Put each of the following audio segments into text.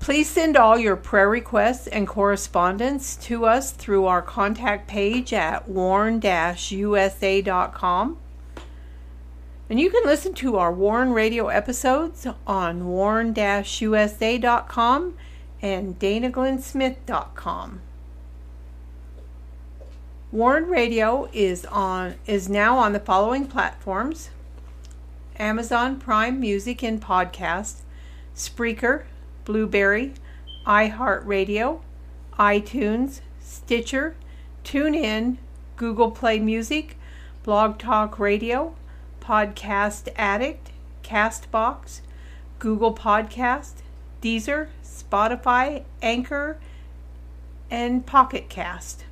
Please send all your prayer requests and correspondence to us through our contact page at warn-usa.com. And you can listen to our Warn Radio episodes on warn-usa.com and danaglennsmith.com. Warn Radio is on is now on the following platforms: Amazon Prime Music and Podcast, Spreaker, Blubrry, iHeartRadio, iTunes, Stitcher, TuneIn, Google Play Music, Blog Talk Radio, Podcast Addict, Castbox, Google Podcast, Deezer, Spotify, Anchor, and Pocket Cast.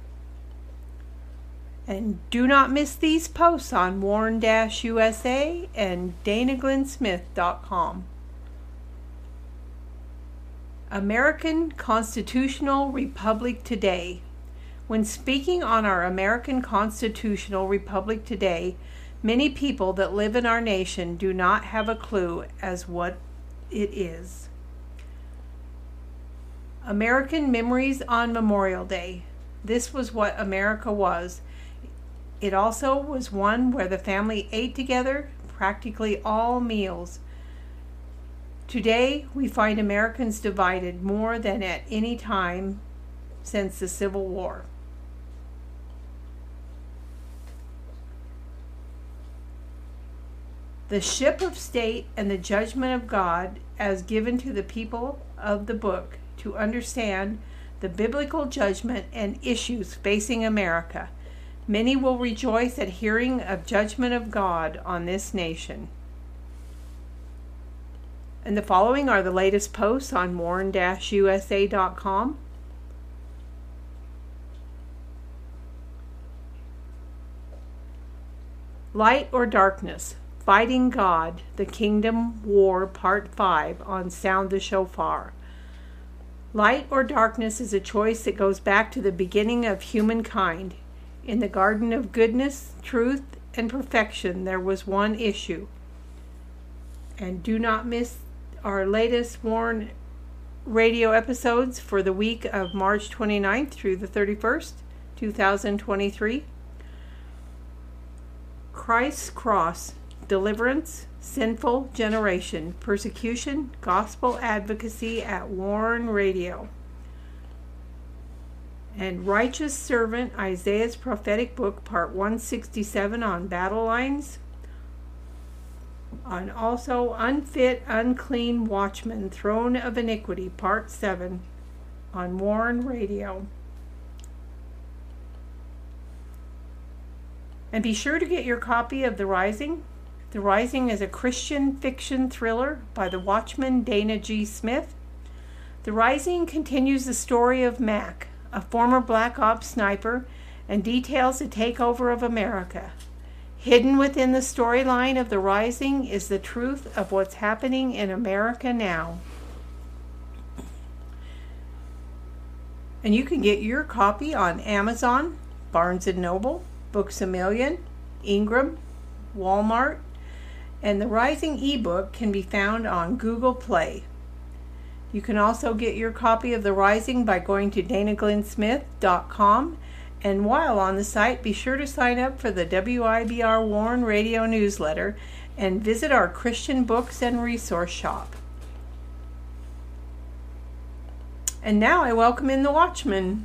And do not miss these posts on Warn USA and DanaGlennsmith.com. American Constitutional Republic Today. When speaking on our American Constitutional Republic today, many people that live in our nation do not have a clue as what it is. American Memories on Memorial Day. This was what America was. It also was one where the family ate together practically all meals. Today, we find Americans divided more than at any time since the Civil War. The ship of state and the judgment of God, as given to the people of the book to understand the biblical judgment and issues facing America. Many will rejoice at hearing of judgment of God on this nation. And the following are the latest posts on warn-usa.com. Light or Darkness, Fighting God, The Kingdom War, Part 5 on Sound the Shofar. Light or darkness is a choice that goes back to the beginning of humankind. In the garden of goodness, truth, and perfection, there was one issue. And do not miss our latest Warn radio episodes for the week of March 29th through the 31st, 2023. Christ's Cross Deliverance, Sinful Generation, Persecution, Gospel Advocacy at Warn Radio. And Righteous Servant, Isaiah's Prophetic Book, Part 167 on Battle Lines, on also Unfit, Unclean Watchman, Throne of Iniquity, Part 7 on Warn Radio. And be sure to get your copy of The Rising. The Rising is a Christian fiction thriller by the Watchman Dana G. Smith. The Rising continues the story of Mac, a former Black Ops sniper, and details the takeover of America. Hidden within the storyline of The Rising is the truth of what's happening in America now. And you can get your copy on Amazon, Barnes & Noble, Books A Million, Ingram, Walmart, and the Rising ebook can be found on Google Play. You can also get your copy of The Rising by going to danaglennsmith.com and while on the site, be sure to sign up for the WIBR Warn radio newsletter and visit our Christian books and resource shop. And now I welcome in the Watchman.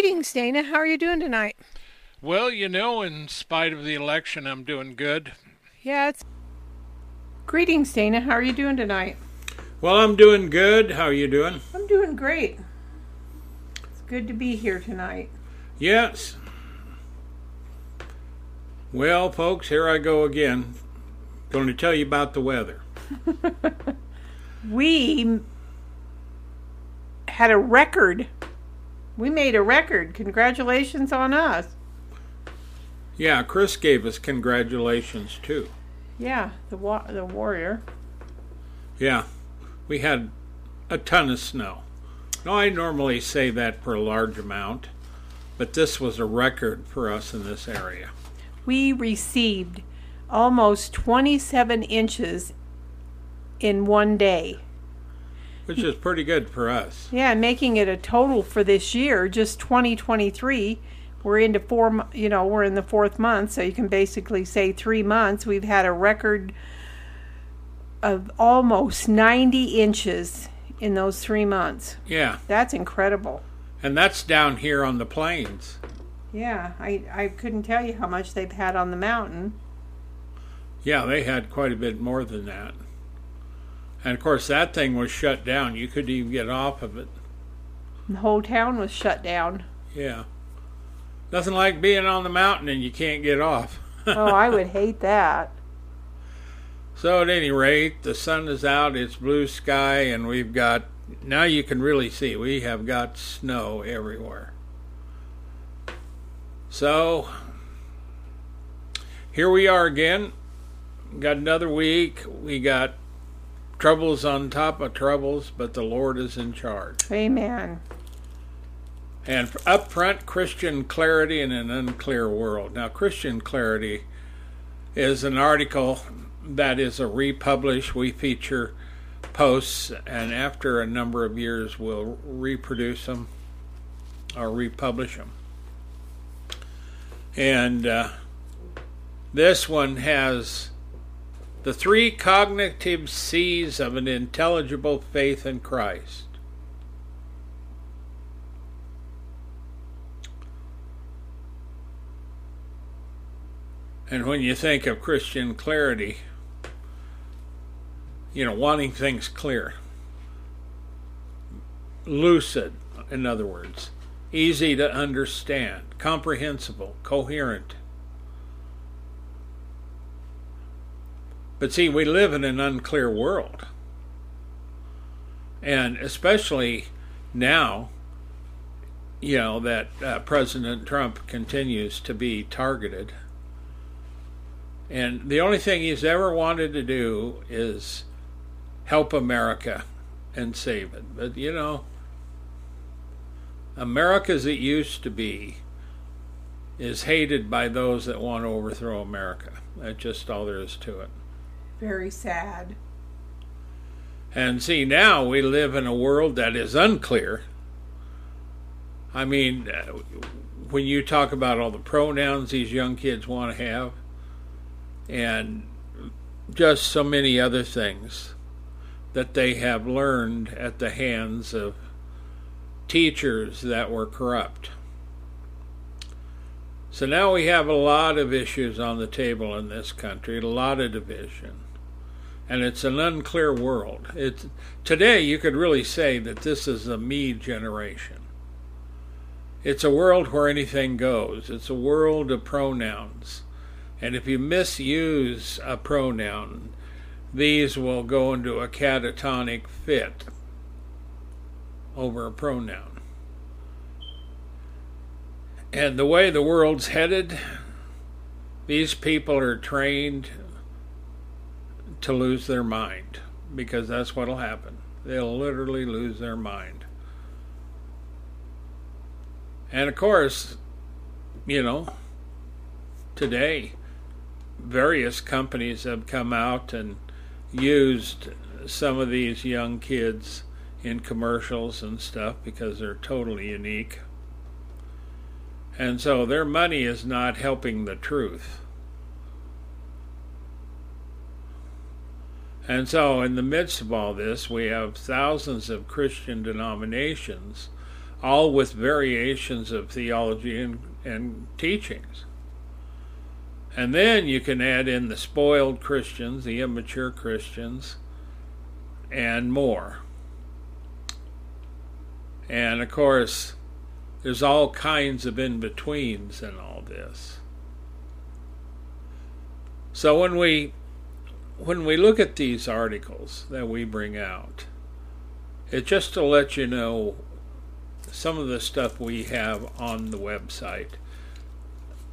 Greetings, Dana. How are you doing tonight? Well, you know, in spite of the election, I'm doing good. Yeah, it's. Greetings, Dana. How are you doing tonight? Well, I'm doing good. How are you doing? I'm doing great. It's good to be here tonight. Yes. Well, folks, here I go again. Going to tell you about the weather. We had a record. We made a record. Congratulations on us. Yeah, Chris gave us congratulations too. Yeah, the wa- the warrior. Yeah, we had a ton of snow. Now, I normally say that for a large amount, but this was a record for us in this area. We received almost 27 inches in one day. Which is pretty good for us. Yeah, making it a total for this year, just 2023. We're into four, you know, we're in the fourth month, so you can basically say three months. We've had a record of almost 90 inches in those three months. Yeah, That's incredible. and that's down here on the plains. Yeah, I, I couldn't tell you how much they've had on the mountain. Yeah, they had quite a bit more than that. And of course, that thing was shut down. You couldn't even get off of it. The whole town was shut down. Yeah. Nothing like being on the mountain and you can't get off. Oh, I would hate that. So, at any rate, the sun is out, it's blue sky, and we've got now you can really see we have got snow everywhere. So, here we are again. Got another week. We got troubles on top of troubles, but the Lord is in charge. Amen. And up front, Christian clarity in an unclear world. Now, Christian clarity is an article that is a republish. We feature posts, and after a number of years, we'll reproduce them or republish them. And uh, this one has the three cognitive C's of an intelligible faith in Christ. And when you think of Christian clarity, you know, wanting things clear, lucid, in other words, easy to understand, comprehensible, coherent. But see, we live in an unclear world. And especially now, you know, that uh, President Trump continues to be targeted. And the only thing he's ever wanted to do is help America and save it. But, you know, America as it used to be is hated by those that want to overthrow America. That's just all there is to it. Very sad. And see, now we live in a world that is unclear. I mean, uh, when you talk about all the pronouns these young kids want to have, and just so many other things that they have learned at the hands of teachers that were corrupt. So now we have a lot of issues on the table in this country, a lot of division. And it's an unclear world. It's, today, you could really say that this is a me generation. It's a world where anything goes. It's a world of pronouns. And if you misuse a pronoun, these will go into a catatonic fit over a pronoun. And the way the world's headed, these people are trained to lose their mind because that's what'll happen. They'll literally lose their mind. And of course, you know, today, various companies have come out and used some of these young kids in commercials and stuff because they're totally unique. And so their money is not helping the truth. And so, in the midst of all this, we have thousands of Christian denominations, all with variations of theology and, and teachings. And then you can add in the spoiled Christians, the immature Christians, and more. And of course, there's all kinds of in betweens in all this. So when we when we look at these articles that we bring out, it's just to let you know some of the stuff we have on the website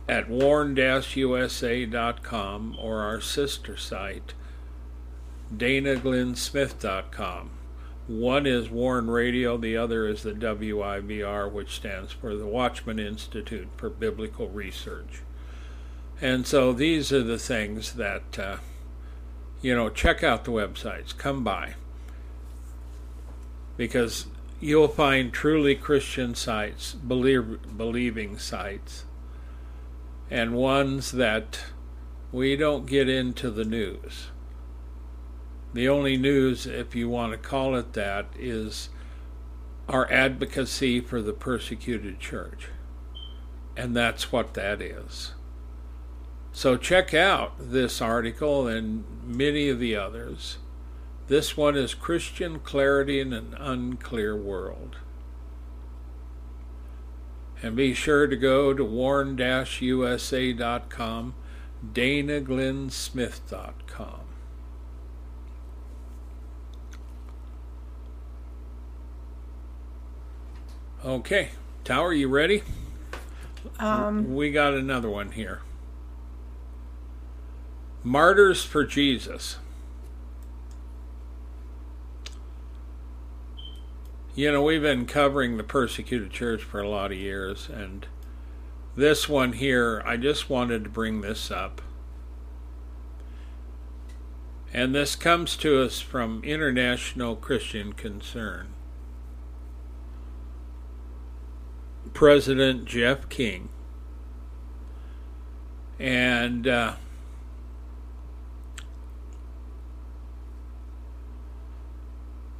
at warn-usa.com or our sister site danaglennsmith.com. One is Warn Radio, the other is the WIBR, which stands for the Watchman Institute for Biblical Research. And so these are the things that uh, you know, check out the websites, come by. Because you'll find truly Christian sites, believe, believing sites, and ones that we don't get into the news. The only news, if you want to call it that, is our advocacy for the persecuted church. And that's what that is. So check out this article and many of the others. This one is Christian Clarity in an Unclear World. And be sure to go to warn-usa.com, danaglennsmith.com. Okay, Tower, you ready? Um, we got another one here. Martyrs for Jesus. You know, we've been covering the persecuted church for a lot of years, and this one here, I just wanted to bring this up. And this comes to us from International Christian Concern. President Jeff King. And uh,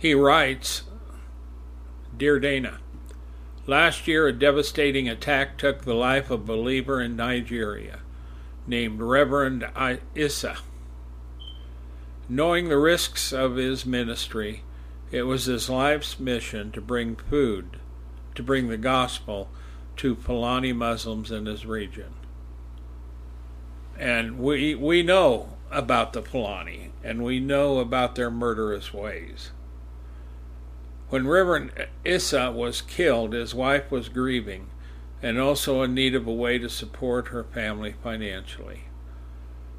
He writes Dear Dana, last year a devastating attack took the life of a believer in Nigeria named Reverend Issa. Knowing the risks of his ministry, it was his life's mission to bring food, to bring the gospel to Fulani Muslims in his region. And we we know about the Fulani, and we know about their murderous ways. When Reverend Issa was killed, his wife was grieving and also in need of a way to support her family financially.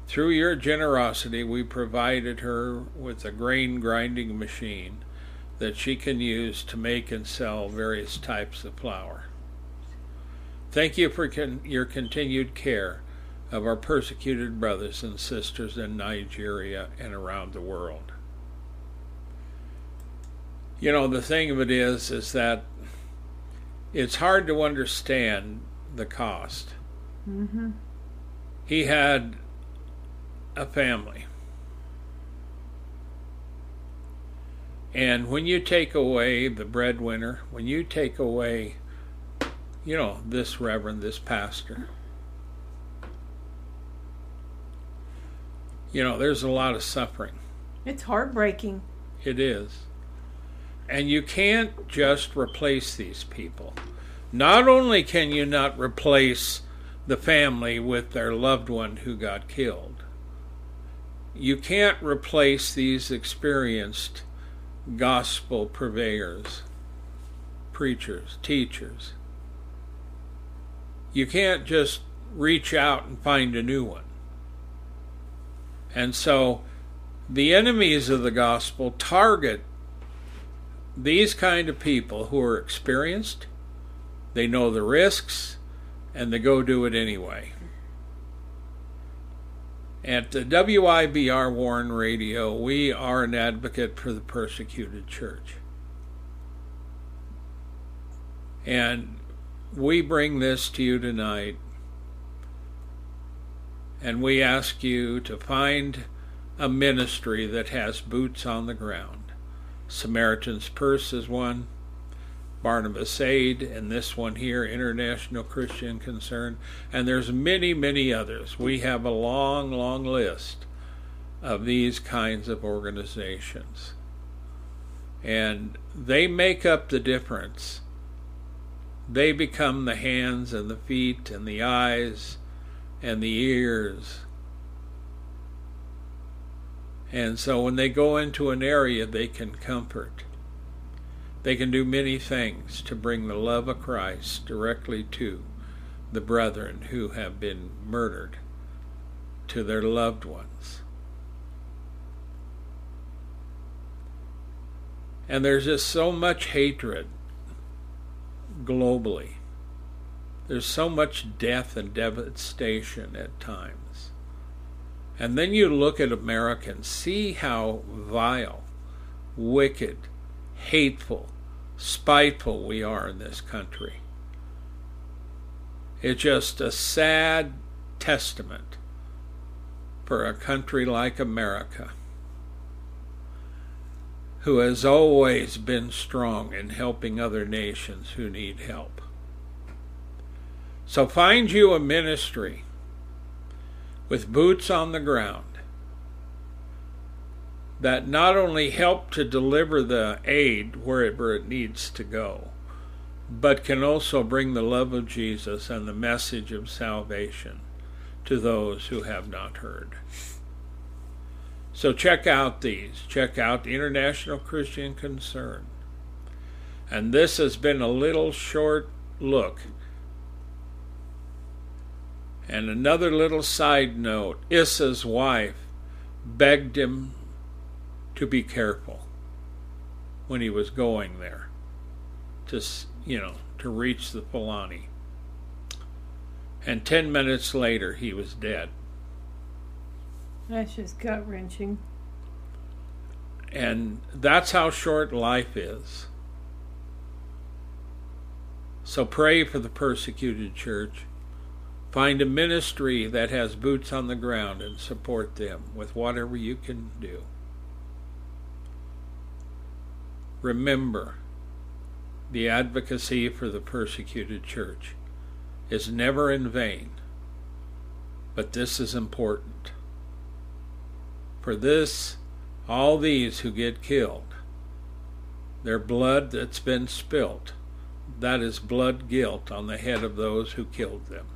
Through your generosity, we provided her with a grain grinding machine that she can use to make and sell various types of flour. Thank you for con- your continued care of our persecuted brothers and sisters in Nigeria and around the world you know the thing of it is is that it's hard to understand the cost. Mm-hmm. he had a family. And when you take away the breadwinner when you take away you know this reverend this pastor you know there's a lot of suffering. It's heartbreaking. It is and you can't just replace these people. Not only can you not replace the family with their loved one who got killed, you can't replace these experienced gospel purveyors, preachers, teachers. You can't just reach out and find a new one. And so the enemies of the gospel target these kind of people who are experienced, they know the risks, and they go do it anyway. At the WIBR Warn Radio, we are an advocate for the persecuted church. And we bring this to you tonight and we ask you to find a ministry that has boots on the ground. Samaritan's Purse is one, Barnabas Aid, and this one here, International Christian Concern, and there's many, many others. We have a long, long list of these kinds of organizations. And they make up the difference. They become the hands and the feet and the eyes and the ears. And so when they go into an area, they can comfort. They can do many things to bring the love of Christ directly to the brethren who have been murdered, to their loved ones. And there's just so much hatred globally. There's so much death and devastation at times. And then you look at Americans, see how vile, wicked, hateful, spiteful we are in this country. It's just a sad testament for a country like America who has always been strong in helping other nations who need help. So find you a ministry with boots on the ground that not only help to deliver the aid wherever it needs to go, but can also bring the love of Jesus and the message of salvation to those who have not heard. So check out these. Check out International Christian Concern. And this has been a little short look. And another little side note Issa's wife begged him to be careful when he was going there to, you know, to reach the Fulani. And 10 minutes later, he was dead. That's just gut wrenching. And that's how short life is. So pray for the persecuted church. Find a ministry that has boots on the ground and support them with whatever you can do. Remember, the advocacy for the persecuted church is never in vain, but this is important. For this, all these who get killed, their blood that's been spilt, that is blood guilt on the head of those who killed them.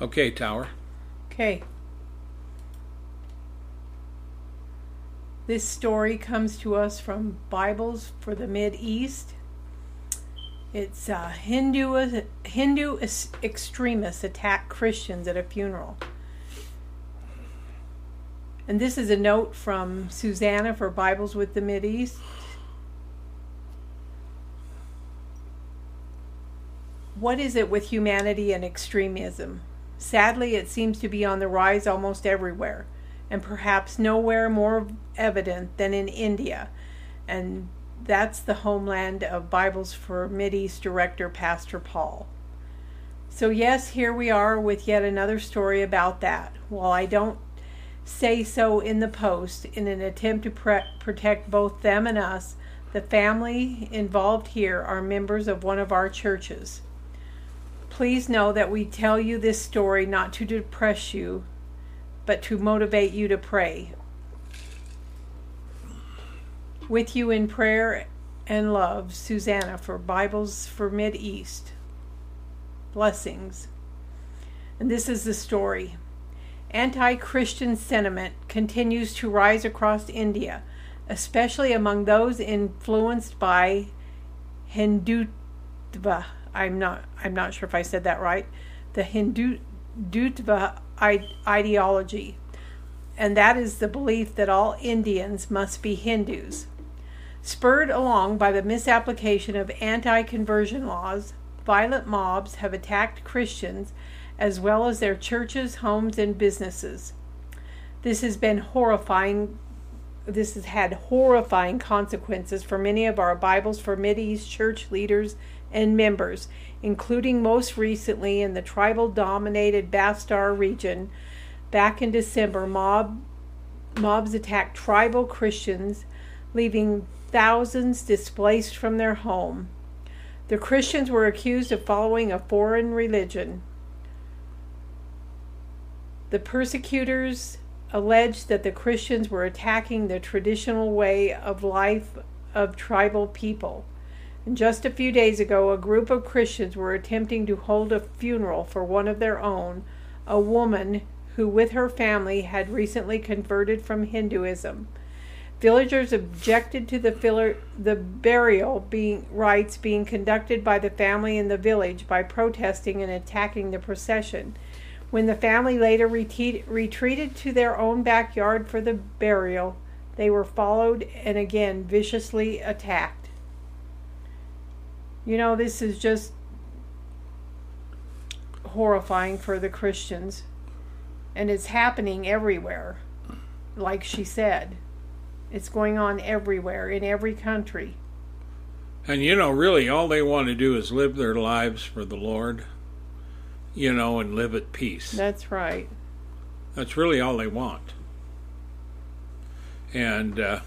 Okay, Tower. Okay. This story comes to us from Bibles for the Mid East. It's uh, Hindu Hindu extremists attack Christians at a funeral. And this is a note from Susanna for Bibles with the Mid East. What is it with humanity and extremism? Sadly, it seems to be on the rise almost everywhere, and perhaps nowhere more evident than in India. And that's the homeland of Bibles for East Director Pastor Paul. So, yes, here we are with yet another story about that. While I don't say so in the post in an attempt to pre- protect both them and us. The family involved here are members of one of our churches. Please know that we tell you this story not to depress you, but to motivate you to pray. With you in prayer and love, Susanna for Bibles for Mid East. Blessings. And this is the story anti Christian sentiment continues to rise across India, especially among those influenced by Hindutva. I'm not, I'm not sure if I said that right. The Hindu Hindutva ideology. And that is the belief that all Indians must be Hindus. Spurred along by the misapplication of anti conversion laws, violent mobs have attacked Christians as well as their churches, homes, and businesses. This has been horrifying this has had horrifying consequences for many of our Bibles for Mideast church leaders and members, including most recently in the tribal dominated Bastar region. Back in December, mob mobs attacked tribal Christians, leaving thousands displaced from their home. The Christians were accused of following a foreign religion. The persecutors alleged that the Christians were attacking the traditional way of life of tribal people. And just a few days ago, a group of Christians were attempting to hold a funeral for one of their own, a woman who, with her family, had recently converted from Hinduism. Villagers objected to the, filler, the burial being, rites being conducted by the family in the village by protesting and attacking the procession. When the family later retreat, retreated to their own backyard for the burial, they were followed and again viciously attacked. You know, this is just horrifying for the Christians. And it's happening everywhere, like she said. It's going on everywhere, in every country. And you know, really, all they want to do is live their lives for the Lord you know, and live at peace. That's right. That's really all they want. And uh,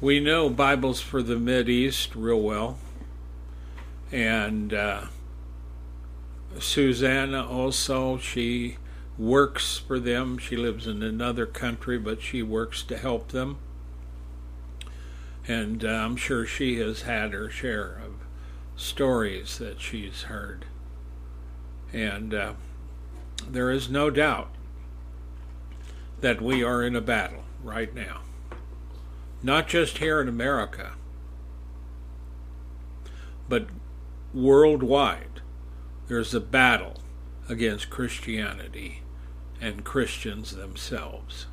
we know Bibles for the Mid East real well. And uh, Susanna also, she works for them. She lives in another country, but she works to help them. And uh, I'm sure she has had her share of stories that she's heard. And uh, there is no doubt that we are in a battle right now. Not just here in America, but worldwide. There's a battle against Christianity and Christians themselves.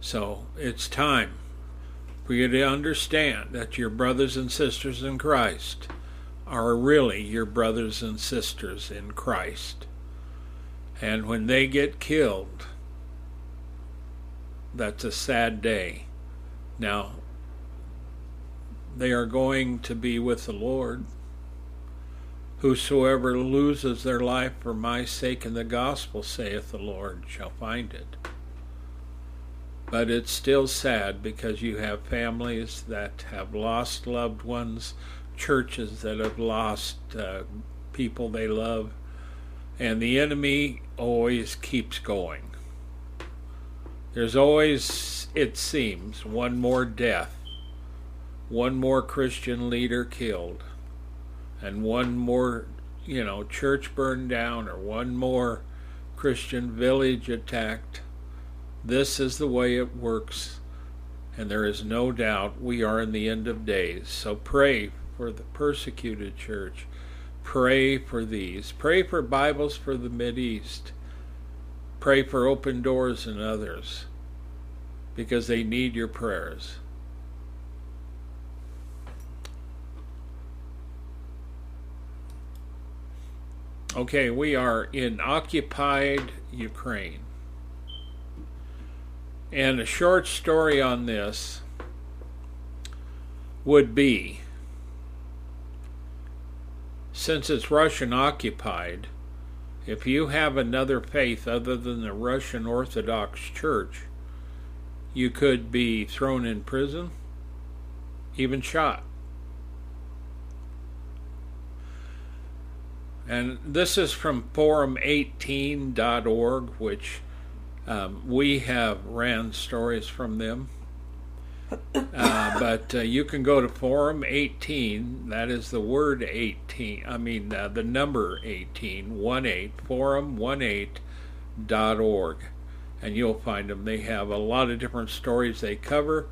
So it's time for you to understand that your brothers and sisters in Christ are really your brothers and sisters in Christ. And when they get killed, that's a sad day. Now, they are going to be with the Lord. Whosoever loses their life for my sake in the gospel, saith the Lord, shall find it. But it's still sad because you have families that have lost loved ones churches that have lost uh, people they love, and the enemy always keeps going. There's always, it seems, one more death, one more Christian leader killed, and one more, you know, church burned down, or one more Christian village attacked. This is the way it works, and there is no doubt we are in the end of days. So pray for the persecuted church. Pray for these. Pray for Bibles for the East. Pray for open doors and others because they need your prayers. Okay, we are in occupied Ukraine. And a short story on this would be since it's Russian occupied, if you have another faith other than the Russian Orthodox Church, you could be thrown in prison, even shot. And this is from forum18.org, which um, we have ran stories from them. Uh, but uh, you can go to Forum 18. That is the word 18. I mean, uh, the number 18, 18, forum18.org. And you'll find them. They have a lot of different stories they cover.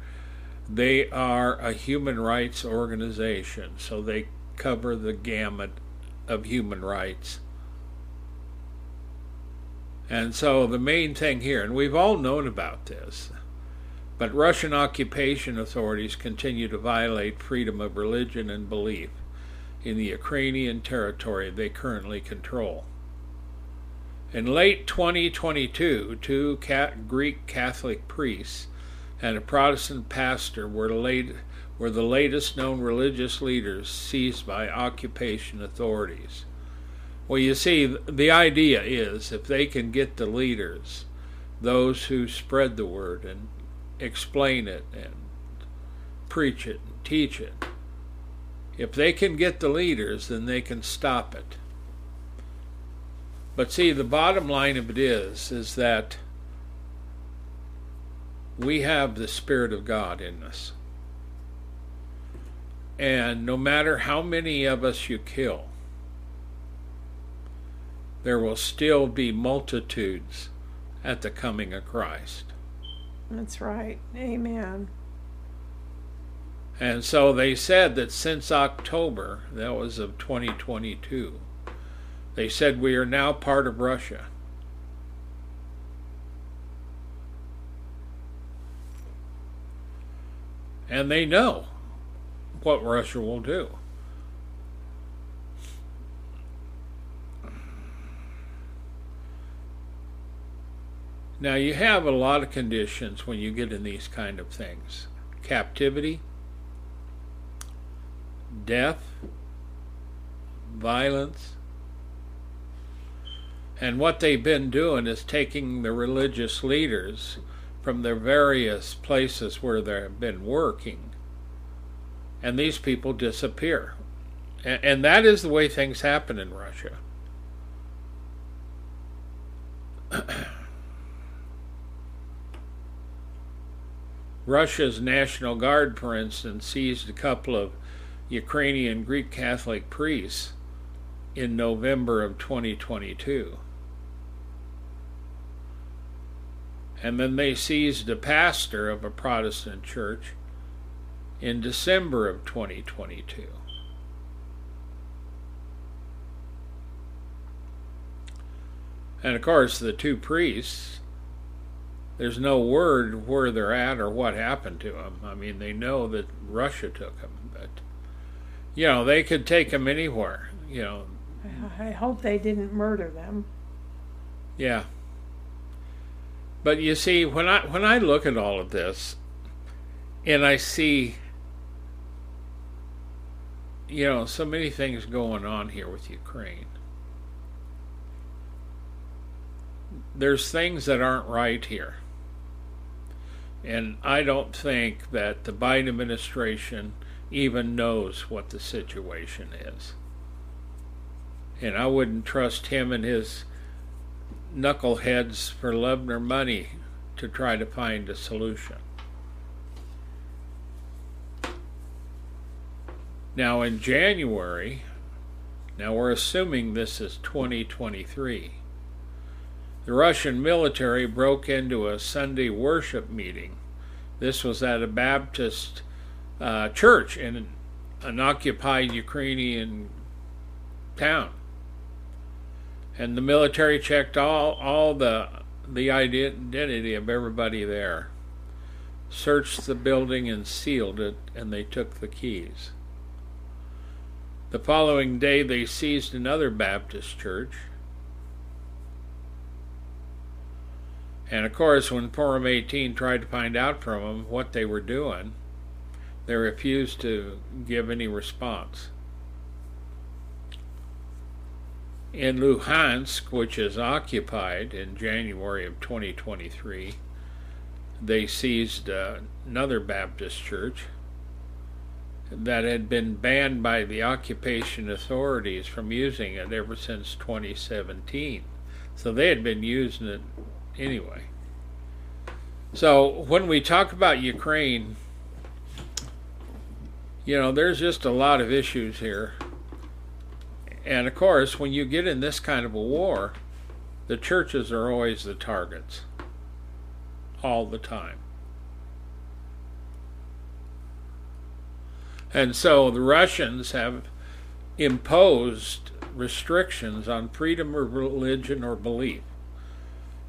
They are a human rights organization, so they cover the gamut of human rights. And so the main thing here, and we've all known about this, but Russian occupation authorities continue to violate freedom of religion and belief in the Ukrainian territory they currently control. In late 2022, two Greek Catholic priests and a Protestant pastor were, late, were the latest known religious leaders seized by occupation authorities. Well, you see, the idea is if they can get the leaders, those who spread the word and explain it and preach it and teach it, if they can get the leaders, then they can stop it. But see, the bottom line of it is, is that we have the Spirit of God in us. And no matter how many of us you kill, there will still be multitudes at the coming of Christ. That's right. Amen. And so they said that since October, that was of 2022, they said we are now part of Russia. And they know what Russia will do. Now, you have a lot of conditions when you get in these kind of things captivity, death, violence. And what they've been doing is taking the religious leaders from their various places where they've been working, and these people disappear. And, and that is the way things happen in Russia. Russia's National Guard, for instance, seized a couple of Ukrainian Greek Catholic priests in November of 2022. And then they seized a pastor of a Protestant church in December of 2022. And of course, the two priests there's no word where they're at or what happened to them. I mean, they know that Russia took them, but you know they could take them anywhere. You know. I hope they didn't murder them. Yeah. But you see, when I when I look at all of this, and I see, you know, so many things going on here with Ukraine. There's things that aren't right here. And I don't think that the Biden administration even knows what the situation is. And I wouldn't trust him and his knuckleheads for love nor money to try to find a solution. Now, in January, now we're assuming this is 2023 the Russian military broke into a Sunday worship meeting. This was at a Baptist uh, church in an occupied Ukrainian town. And the military checked all, all the, the identity of everybody there, searched the building and sealed it, and they took the keys. The following day, they seized another Baptist church And of course, when Forum 18 tried to find out from them what they were doing, they refused to give any response. In Luhansk, which is occupied in January of 2023, they seized uh, another Baptist church that had been banned by the occupation authorities from using it ever since 2017. So they had been using it anyway. So when we talk about Ukraine, you know, there's just a lot of issues here. And of course, when you get in this kind of a war, the churches are always the targets. All the time. And so the Russians have imposed restrictions on freedom of religion or belief.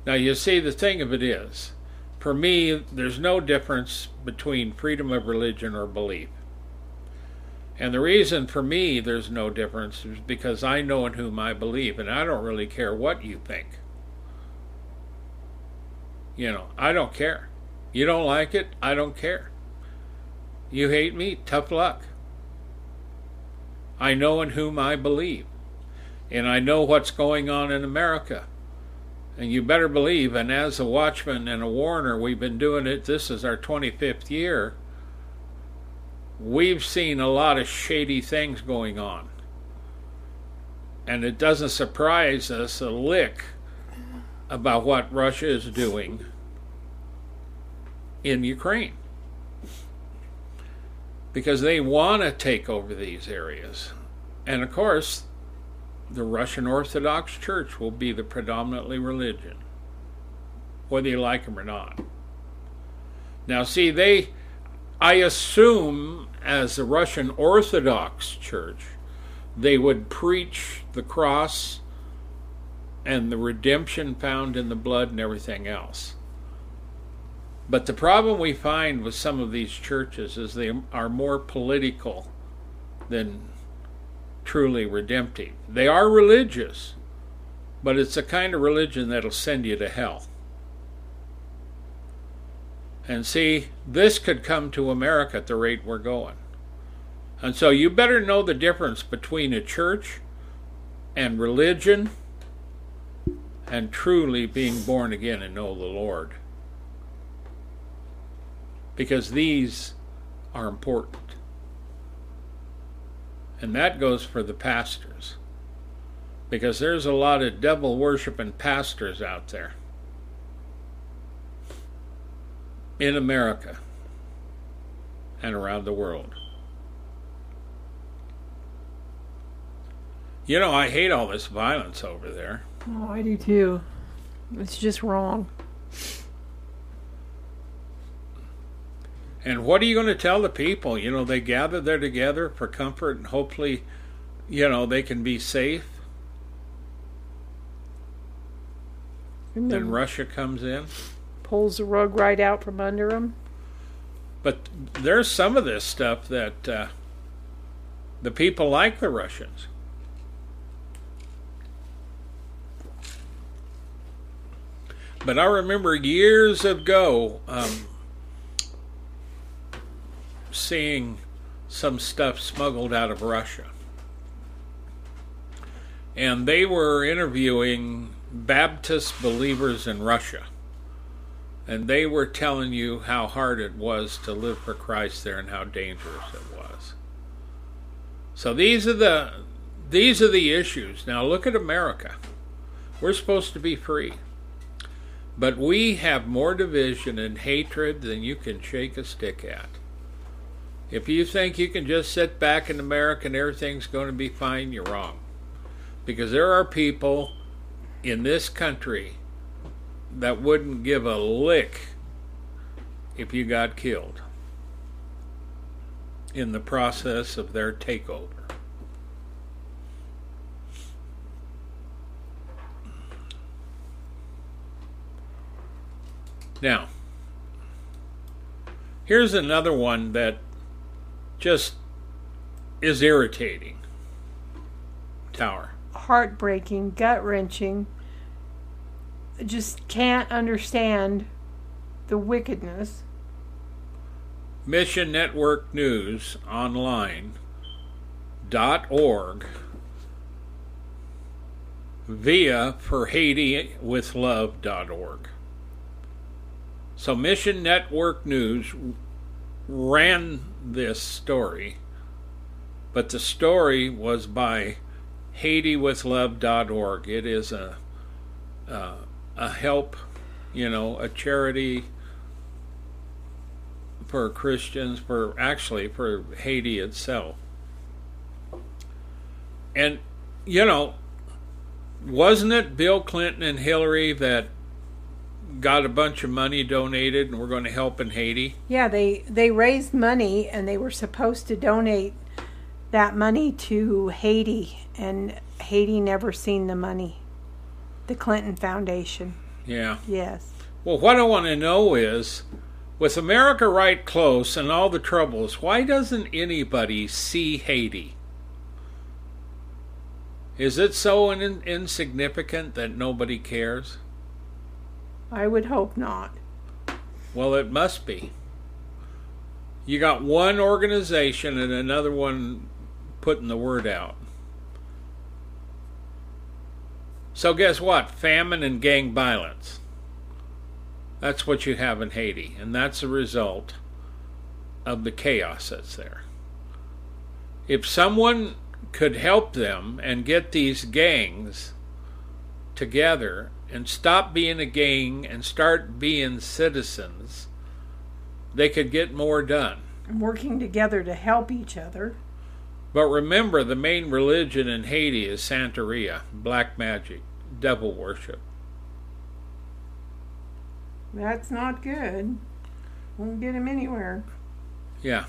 Now, you see, the thing of it is, for me, there's no difference between freedom of religion or belief. And the reason for me there's no difference is because I know in whom I believe, and I don't really care what you think. You know, I don't care. You don't like it, I don't care. You hate me, tough luck. I know in whom I believe. And I know what's going on in America. And you better believe, and as a watchman and a warner, we've been doing it, this is our 25th year. We've seen a lot of shady things going on. And it doesn't surprise us a lick about what Russia is doing in Ukraine. Because they want to take over these areas. And of course, the Russian Orthodox Church will be the predominantly religion, whether you like them or not. Now, see, they, I assume, as the Russian Orthodox Church, they would preach the cross and the redemption found in the blood and everything else. But the problem we find with some of these churches is they are more political than truly redemptive. They are religious, but it's a kind of religion that'll send you to hell. And see, this could come to America at the rate we're going. And so you better know the difference between a church and religion and truly being born again and know the Lord. Because these are important. And that goes for the pastors. Because there's a lot of devil worshiping pastors out there in America and around the world. You know, I hate all this violence over there. Oh, I do too. It's just wrong. And what are you going to tell the people? You know, they gather there together for comfort and hopefully, you know, they can be safe. And Then then Russia comes in. pulls the rug right out from under them. But there's some of this stuff that uh, the people like the Russians. But I remember years ago um, seeing some stuff smuggled out of Russia. And they were interviewing Baptist believers in Russia. And they were telling you how hard it was to live for Christ there and how dangerous it was. So these are the these are the issues. Now look at America. We're supposed to be free. But we have more division and hatred than you can shake a stick at. If you think you can just sit back in America and everything's going to be fine, you're wrong. Because there are people in this country that wouldn't give a lick if you got killed in the process of their takeover. Now, here's another one that just is irritating. Tower. Heartbreaking, gut wrenching. Just can't understand the wickedness. Mission Network News Online dot org via for Haiti with Love dot org. So Mission Network News ran this story, but the story was by HaitiWithLove.org. It is a uh, a help, you know, a charity for Christians, for actually for Haiti itself. And you know, wasn't it Bill Clinton and Hillary that got a bunch of money donated and we're going to help in Haiti? Yeah, they they raised money and they were supposed to donate that money to Haiti and Haiti never seen the money. The Clinton Foundation. Yeah. Yes. Well, what I want to know is with America right close and all the troubles, why doesn't anybody see Haiti? Is it so in- insignificant that nobody cares? I would hope not. Well, it must be. You got one organization and another one putting the word out. So, guess what? Famine and gang violence. That's what you have in Haiti, and that's a result of the chaos that's there. If someone could help them and get these gangs together and stop being a gang and start being citizens, they could get more done. And working together to help each other. But remember, the main religion in Haiti is Santeria, black magic, devil worship. That's not good. Won't get him anywhere. Yeah.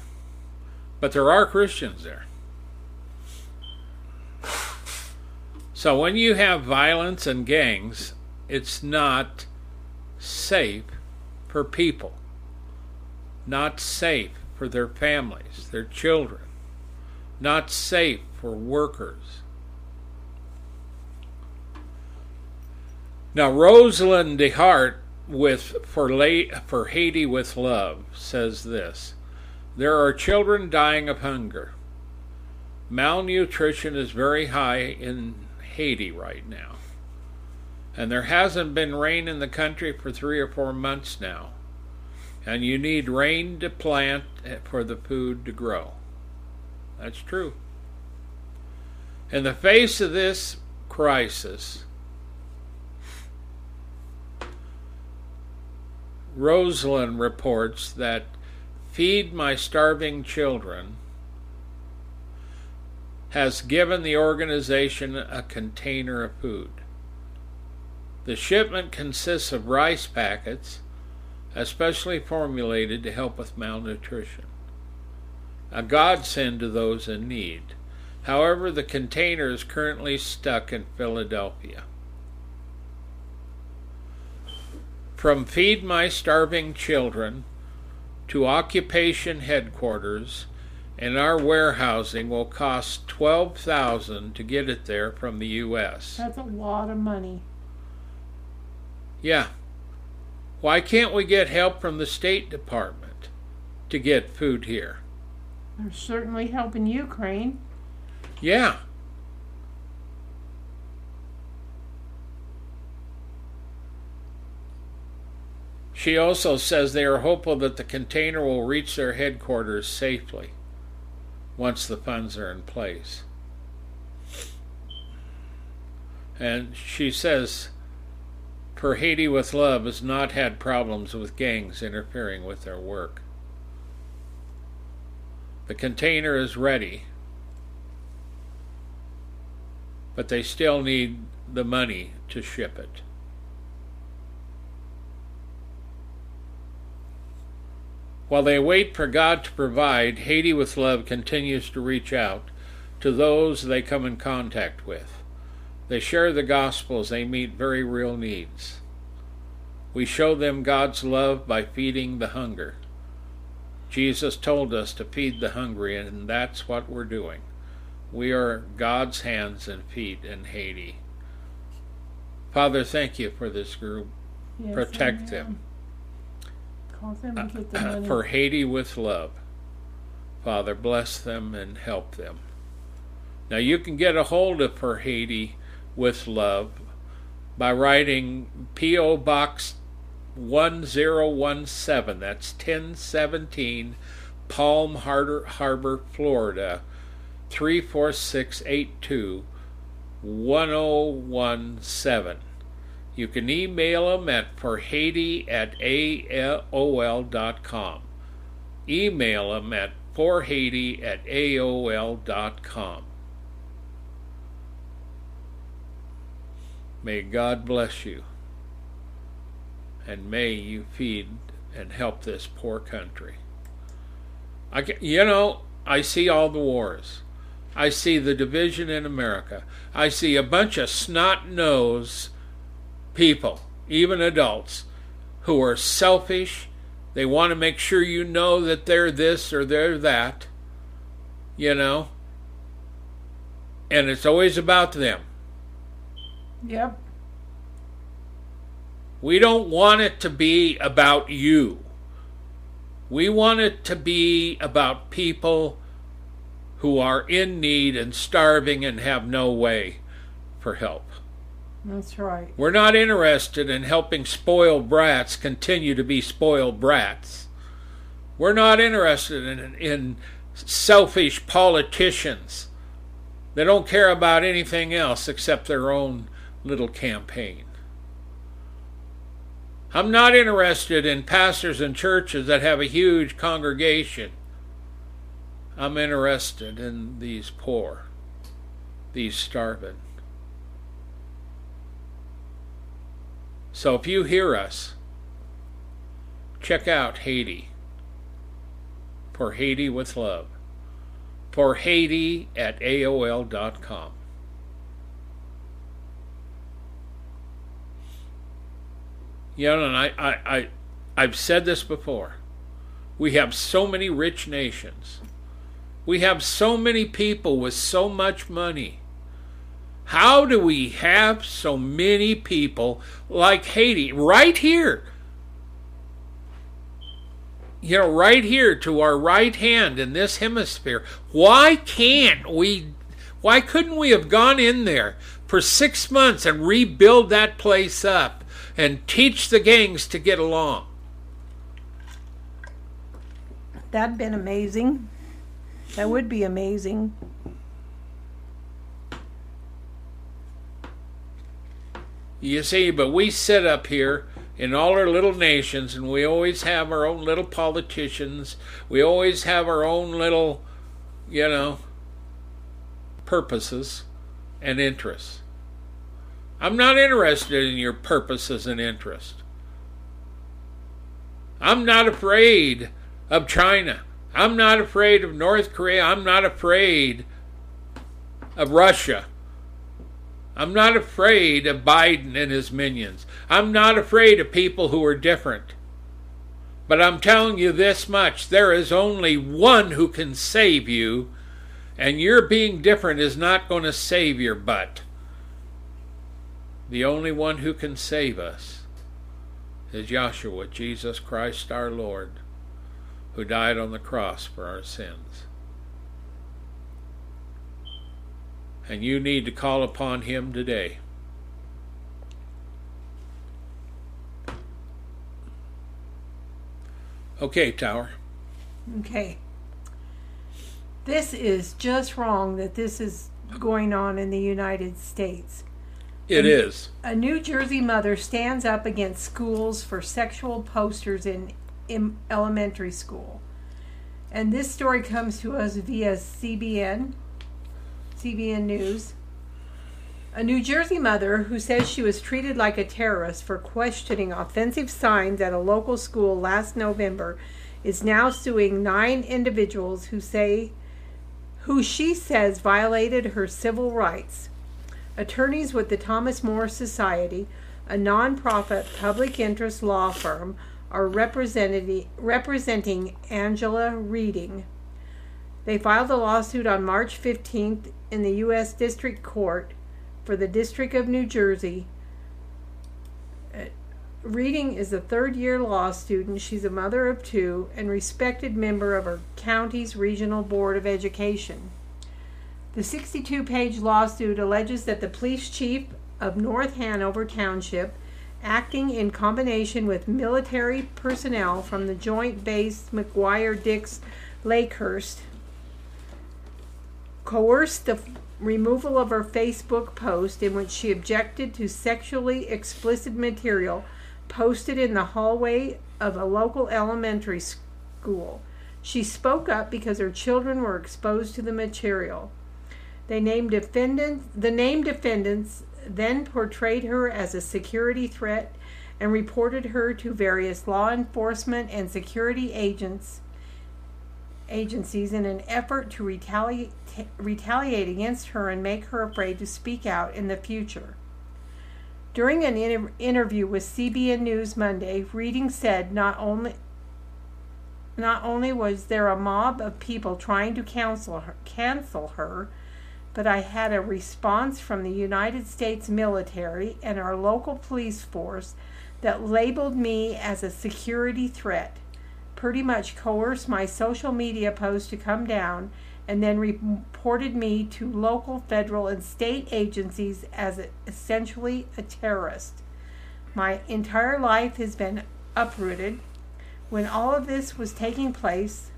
But there are Christians there. So when you have violence and gangs, it's not safe for people, not safe for their families, their children, not safe for workers. Now, Rosalind DeHart with for, La- for Haiti with Love says this There are children dying of hunger. Malnutrition is very high in Haiti right now. And there hasn't been rain in the country for three or four months now. And you need rain to plant for the food to grow. That's true. In the face of this crisis, Rosalind reports that Feed My Starving Children has given the organization a container of food. The shipment consists of rice packets, especially formulated to help with malnutrition. A godsend to those in need. However, the container is currently stuck in Philadelphia. From Feed My Starving Children to Occupation Headquarters and our warehousing will cost 12000 to get it there from the US. That's a lot of money. Yeah. Why can't we get help from the State Department to get food here? They're certainly helping Ukraine. Yeah. She also says they are hopeful that the container will reach their headquarters safely once the funds are in place. And she says, for Haiti with Love has not had problems with gangs interfering with their work. The container is ready, but they still need the money to ship it. While they wait for God to provide, Haiti with Love continues to reach out to those they come in contact with. They share the gospel as they meet very real needs. We show them God's love by feeding the hunger. Jesus told us to feed the hungry, and that's what we're doing. We are God's hands and feet in Haiti. Father, thank you for this group. Yes, Protect amen. them. Cause them to get the money. Uh, for Haiti with love. Father, bless them and help them. Now, you can get a hold of For Haiti with Love by writing P.O. Box 1017. That's 1017 Palm Harbor, Florida 34682 1017. You can email them at forhaiti at aol.com. Email them at forhaiti at aol.com. May God bless you. And may you feed and help this poor country. I, you know, I see all the wars. I see the division in America. I see a bunch of snot nosed people, even adults, who are selfish. They want to make sure you know that they're this or they're that, you know. And it's always about them. Yep. We don't want it to be about you. We want it to be about people who are in need and starving and have no way for help. That's right. We're not interested in helping spoiled brats continue to be spoiled brats. We're not interested in, in selfish politicians that don't care about anything else except their own little campaign. I'm not interested in pastors and churches that have a huge congregation. I'm interested in these poor, these starving. So if you hear us, check out Haiti. For Haiti with Love. For Haiti at AOL.com. You know, and I, I, I, I've said this before. We have so many rich nations. We have so many people with so much money. How do we have so many people like Haiti right here? You know, right here to our right hand in this hemisphere. Why can't we? Why couldn't we have gone in there for six months and rebuild that place up and teach the gangs to get along? That'd been amazing. That would be amazing. You see, but we sit up here in all our little nations and we always have our own little politicians. We always have our own little, you know, purposes and interests. I'm not interested in your purposes and interests. I'm not afraid of China. I'm not afraid of North Korea. I'm not afraid of Russia. I'm not afraid of Biden and his minions. I'm not afraid of people who are different. But I'm telling you this much there is only one who can save you, and your being different is not going to save your butt. The only one who can save us is Joshua, Jesus Christ our Lord, who died on the cross for our sins. and you need to call upon Him today. Okay, Tower. Okay. This is just wrong that this is going on in the United States. It a, is. A New Jersey mother stands up against schools for sexual posters in, in elementary school. And this story comes to us via CBN. CBN News. A New Jersey mother who says she was treated like a terrorist for questioning offensive signs at a local school last November is now suing nine individuals who say who she says violated her civil rights. Attorneys with the Thomas More Society, a nonprofit public interest law firm, are representing Angela Reading. They filed a lawsuit on March 15th in the U.S. District Court for the District of New Jersey. Reading is a third year law student. She's a mother of two and respected member of her county's Regional Board of Education. The 62 page lawsuit alleges that the police chief of North Hanover Township, acting in combination with military personnel from the Joint Base McGuire Dix Lakehurst, coerced the removal of her Facebook post in which she objected to sexually explicit material posted in the hallway of a local elementary school. She spoke up because her children were exposed to the material. They named defendants, the named defendants then portrayed her as a security threat and reported her to various law enforcement and security agents agencies in an effort to retaliate, retaliate against her and make her afraid to speak out in the future. During an inter- interview with CBN News Monday, Reading said not only not only was there a mob of people trying to cancel her, cancel her, but I had a response from the United States military and our local police force that labeled me as a security threat, pretty much coerced my social media posts to come down, and then reported me to local, federal, and state agencies as essentially a terrorist. My entire life has been uprooted. When all of this was taking place,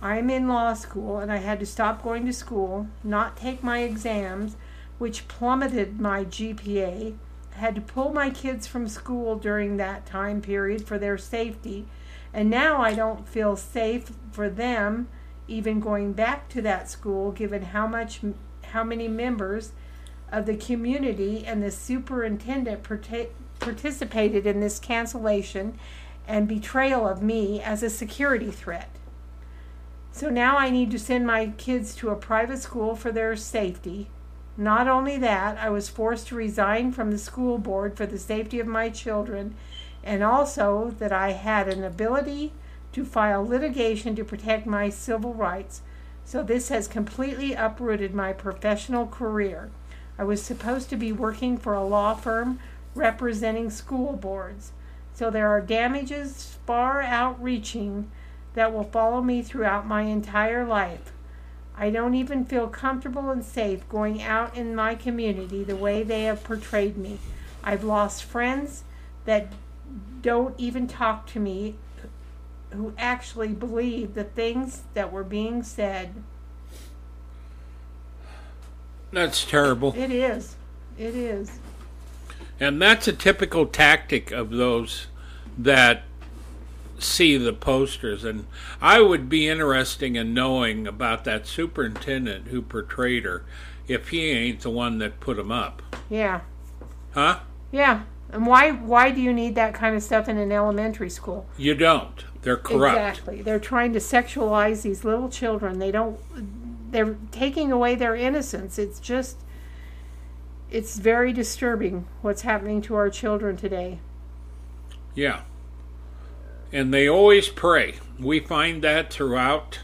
I'm in law school and I had to stop going to school, not take my exams, which plummeted my GPA, had to pull my kids from school during that time period for their safety, and now I don't feel safe for them even going back to that school given how much how many members of the community and the superintendent participated in this cancellation and betrayal of me as a security threat. So now I need to send my kids to a private school for their safety. Not only that, I was forced to resign from the school board for the safety of my children, and also that I had an ability to file litigation to protect my civil rights. So this has completely uprooted my professional career. I was supposed to be working for a law firm representing school boards. So there are damages far outreaching that will follow me throughout my entire life. I don't even feel comfortable and safe going out in my community the way they have portrayed me. I've lost friends that don't even talk to me who actually believe the things that were being said. That's terrible. It is. It is. And that's a typical tactic of those that see the posters. And I would be interesting in knowing about that superintendent who portrayed her if he ain't the one that put them up. Yeah. Huh? Yeah. And why why do you need that kind of stuff in an elementary school? You don't. They're corrupt. Exactly. They're trying to sexualize these little children. They don't they're taking away their innocence. It's just it's very disturbing what's happening to our children today. Yeah and they always prey. We find that throughout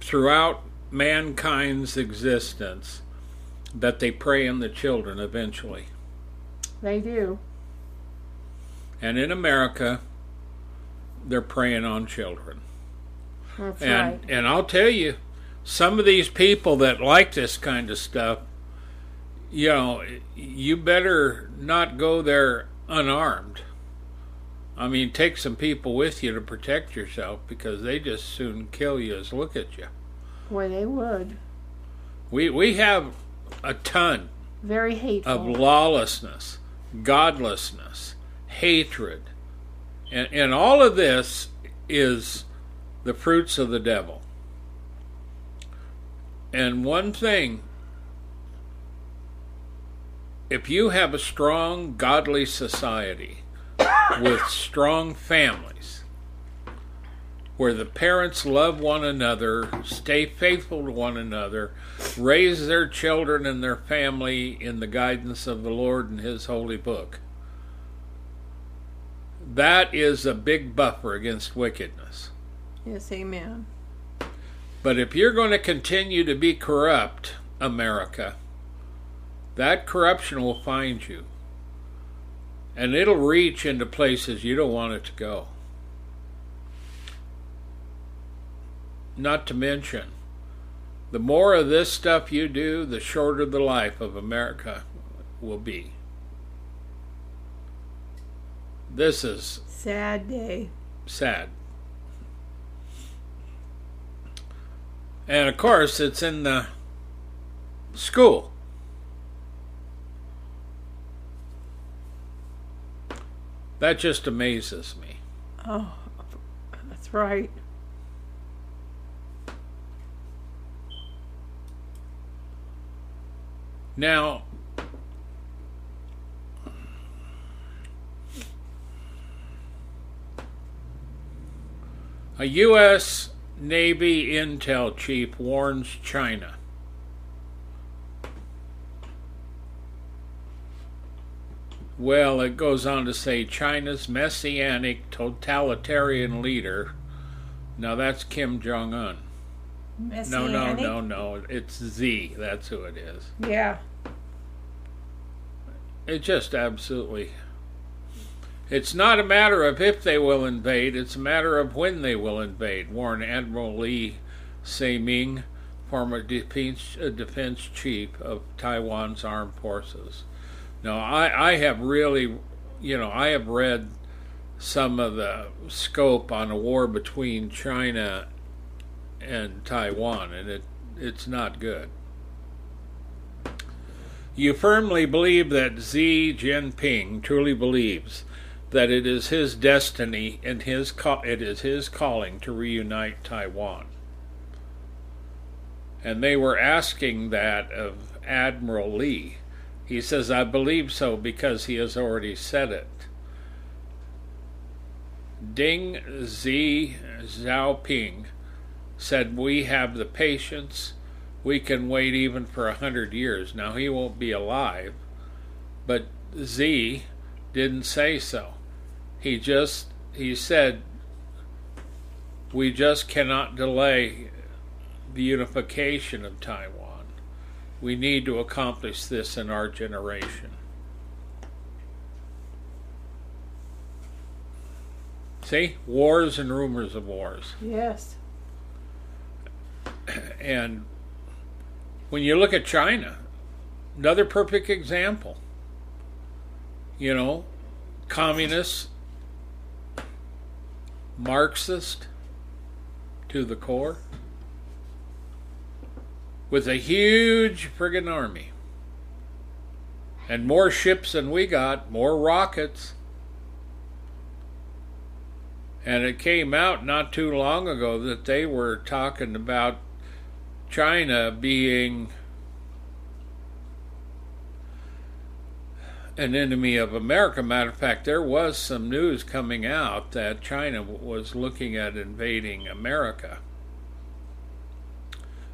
throughout mankind's existence that they prey in the children eventually. They do. And in America, they're preying on children. That's and right. and I'll tell you, some of these people that like this kind of stuff, you know, you better not go there unarmed. I mean, take some people with you to protect yourself because they just soon kill you as look at you. Boy, they would. We we have a ton very hateful of lawlessness, godlessness, hatred, and and all of this is the fruits of the devil. And one thing if you have a strong, godly society, with strong families where the parents love one another, stay faithful to one another, raise their children and their family in the guidance of the Lord and His holy book. That is a big buffer against wickedness. Yes, amen. But if you're going to continue to be corrupt, America, that corruption will find you and it'll reach into places you don't want it to go. Not to mention, the more of this stuff you do, the shorter the life of America will be. This is sad day. Sad. And of course, it's in the school. That just amazes me. Oh, that's right. Now, a U.S. Navy intel chief warns China Well, it goes on to say China's messianic totalitarian leader. Now that's Kim Jong Un. No, no, no, no. It's Z. That's who it is. Yeah. It's just absolutely It's not a matter of if they will invade, it's a matter of when they will invade, warned Admiral Lee Hsi-ming, former defense, uh, defense chief of Taiwan's armed forces. Now, I, I have really, you know, I have read some of the scope on a war between China and Taiwan, and it, it's not good. You firmly believe that Xi Jinping truly believes that it is his destiny and his it is his calling to reunite Taiwan. And they were asking that of Admiral Lee. He says, I believe so because he has already said it. Deng Xi Xiaoping said, We have the patience. We can wait even for a hundred years. Now, he won't be alive, but Xi didn't say so. He just, he said, we just cannot delay the unification of Taiwan. We need to accomplish this in our generation. See? Wars and rumors of wars. Yes. And when you look at China, another perfect example. You know, communists, Marxist to the core, with a huge friggin' army. And more ships than we got, more rockets. And it came out not too long ago that they were talking about China being an enemy of America. Matter of fact, there was some news coming out that China was looking at invading America.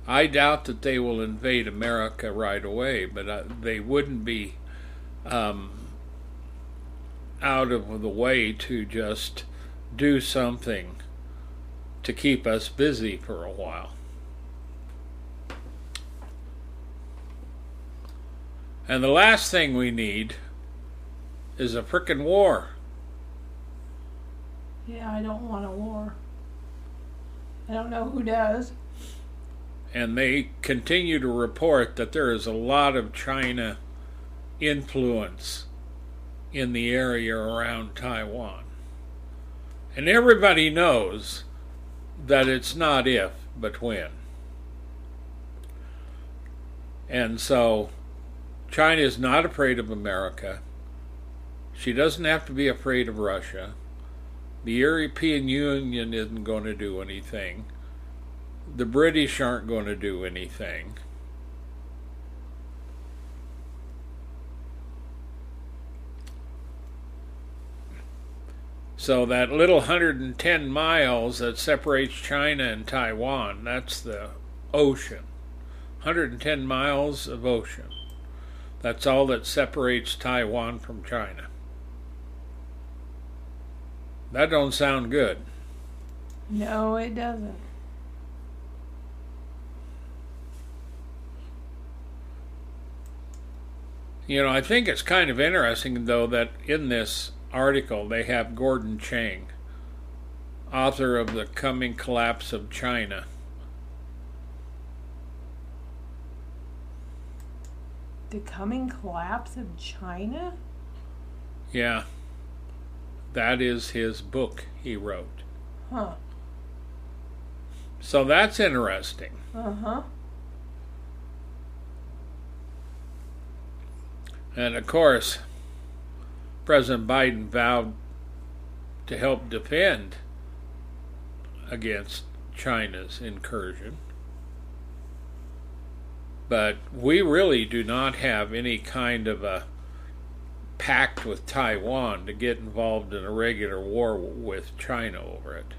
I doubt that they will invade America right away, but uh, they wouldn't be um, out of the way to just do something to keep us busy for a while. And the last thing we need is a frickin' war. Yeah, I don't want a war. I don't know who does. And they continue to report that there is a lot of China influence in the area around Taiwan. And everybody knows that it's not if, but when. And so China is not afraid of America. She doesn't have to be afraid of Russia. The European Union isn't going to do anything. The British aren't going to do anything. So that little 110 miles that separates China and Taiwan, that's the ocean. 110 miles of ocean. That's all that separates Taiwan from China. That don't sound good. No, it doesn't. You know, I think it's kind of interesting, though, that in this article they have Gordon Chang, author of The Coming Collapse of China. The coming collapse of China? Yeah. That is his book he wrote. Huh. So that's interesting. Uh huh. And of course, President Biden vowed to help defend against China's incursion. But we really do not have any kind of a pact with Taiwan to get involved in a regular war with China over it.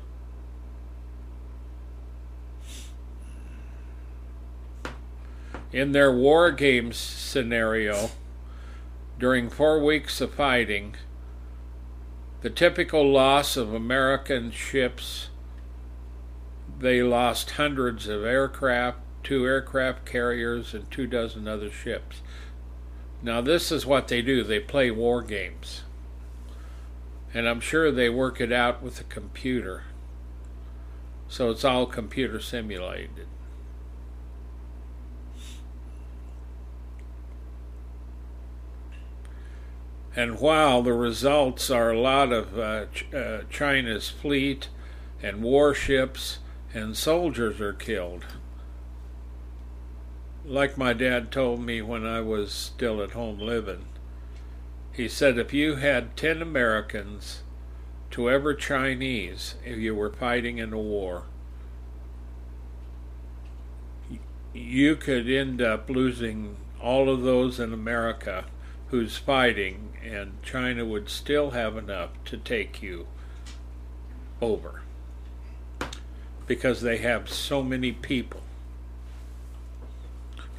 In their war games scenario, during four weeks of fighting, the typical loss of American ships, they lost hundreds of aircraft, two aircraft carriers, and two dozen other ships. Now, this is what they do they play war games. And I'm sure they work it out with a computer. So it's all computer simulated. And while the results are a lot of uh, Ch- uh, China's fleet and warships and soldiers are killed, like my dad told me when I was still at home living, he said if you had 10 Americans to every Chinese, if you were fighting in a war, you could end up losing all of those in America who's fighting, and China would still have enough to take you over because they have so many people.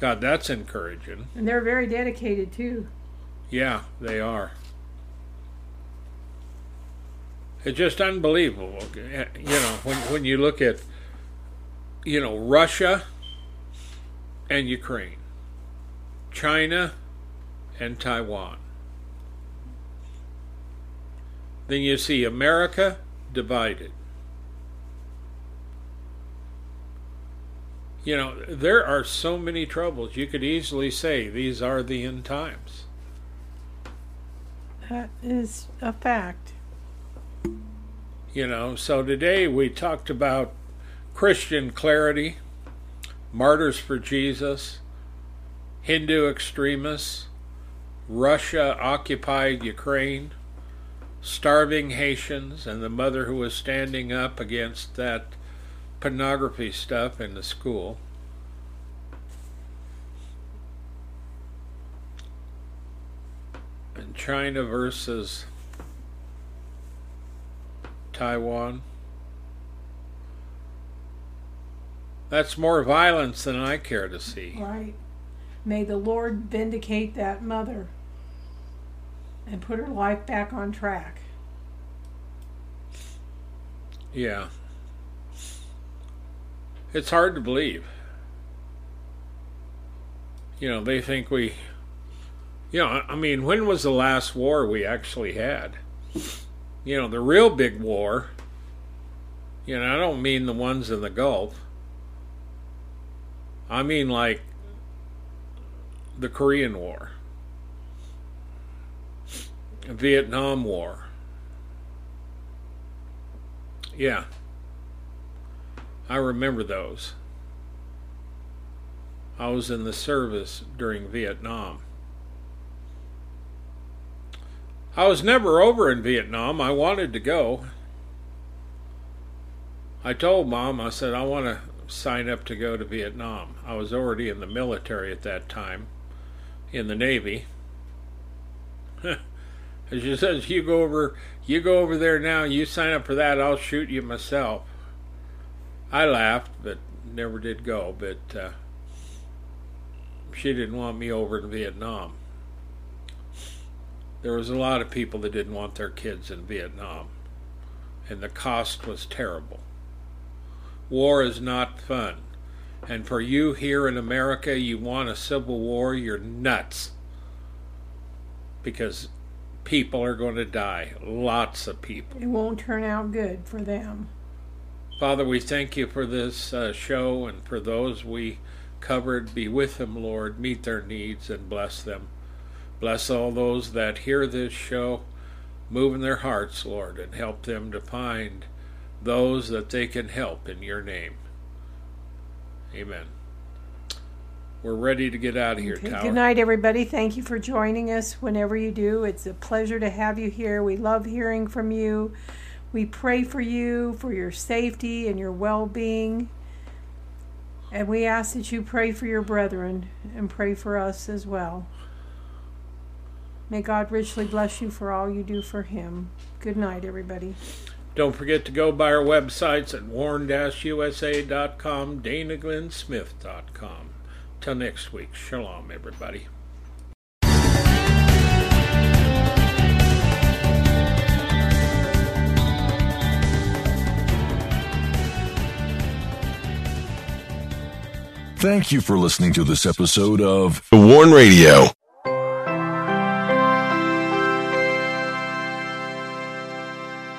God, that's encouraging. And they're very dedicated too. Yeah, they are. It's just unbelievable. You know, when when you look at you know, Russia and Ukraine, China and Taiwan. Then you see America divided. You know, there are so many troubles. You could easily say these are the end times. That is a fact. You know, so today we talked about Christian clarity, martyrs for Jesus, Hindu extremists, Russia occupied Ukraine, starving Haitians, and the mother who was standing up against that pornography stuff in the school. And China versus Taiwan. That's more violence than I care to see. Right. May the Lord vindicate that mother and put her life back on track. Yeah. It's hard to believe. You know, they think we. You know, I mean, when was the last war we actually had? You know, the real big war. You know, I don't mean the ones in the Gulf. I mean, like the Korean War, Vietnam War. Yeah. I remember those. I was in the service during Vietnam. I was never over in Vietnam. I wanted to go. I told mom, I said, I want to sign up to go to Vietnam. I was already in the military at that time, in the Navy. she says, "You go over, you go over there now. You sign up for that. I'll shoot you myself." I laughed, but never did go. But uh, she didn't want me over in Vietnam. There was a lot of people that didn't want their kids in Vietnam, and the cost was terrible. War is not fun. And for you here in America, you want a civil war, you're nuts. Because people are going to die. Lots of people. It won't turn out good for them. Father, we thank you for this uh, show and for those we covered. Be with them, Lord. Meet their needs and bless them. Bless all those that hear this show. Move in their hearts, Lord, and help them to find those that they can help in your name. Amen. We're ready to get out of here, Tower. Good night, everybody. Thank you for joining us whenever you do. It's a pleasure to have you here. We love hearing from you. We pray for you, for your safety and your well being. And we ask that you pray for your brethren and pray for us as well. May God richly bless you for all you do for Him. Good night, everybody. Don't forget to go by our websites at warn-usa.com, danaglennsmith.com. Till next week, shalom, everybody. Thank you for listening to this episode of The Warn Radio.